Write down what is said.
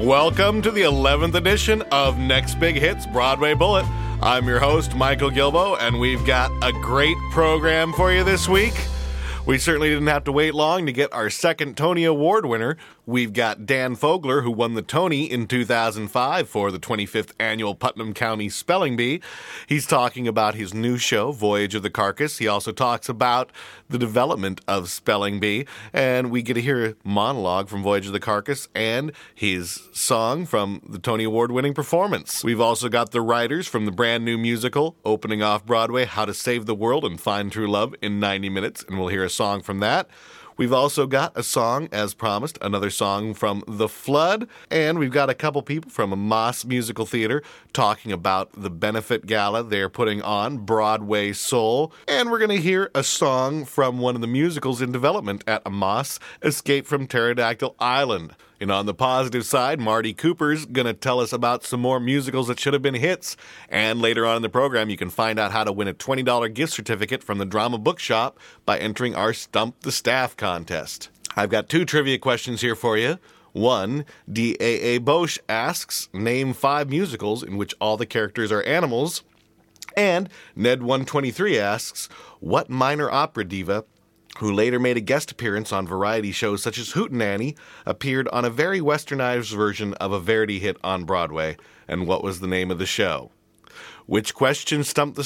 Welcome to the 11th edition of Next Big Hits Broadway Bullet. I'm your host, Michael Gilboe, and we've got a great program for you this week. We certainly didn't have to wait long to get our second Tony Award winner. We've got Dan Fogler, who won the Tony in 2005 for the 25th annual Putnam County Spelling Bee. He's talking about his new show, Voyage of the Carcass. He also talks about the development of Spelling Bee, and we get to hear a monologue from Voyage of the Carcass and his song from the Tony Award winning performance. We've also got the writers from the brand new musical opening off Broadway, How to Save the World and Find True Love in 90 Minutes, and we'll hear a song from that. We've also got a song, as promised, another song from The Flood, and we've got a couple people from AMAS Musical Theater talking about the benefit gala they're putting on, Broadway Soul, and we're going to hear a song from one of the musicals in development at AMAS, Escape from Pterodactyl Island. And on the positive side, Marty Cooper's going to tell us about some more musicals that should have been hits. And later on in the program, you can find out how to win a $20 gift certificate from the Drama Bookshop by entering our Stump the Staff contest. I've got two trivia questions here for you. One, D.A.A. Bosch asks, Name five musicals in which all the characters are animals. And Ned123 asks, What minor opera diva who later made a guest appearance on variety shows such as Hootenanny, appeared on a very westernized version of a Verdi hit on Broadway. And what was the name of the show? Which question stumped the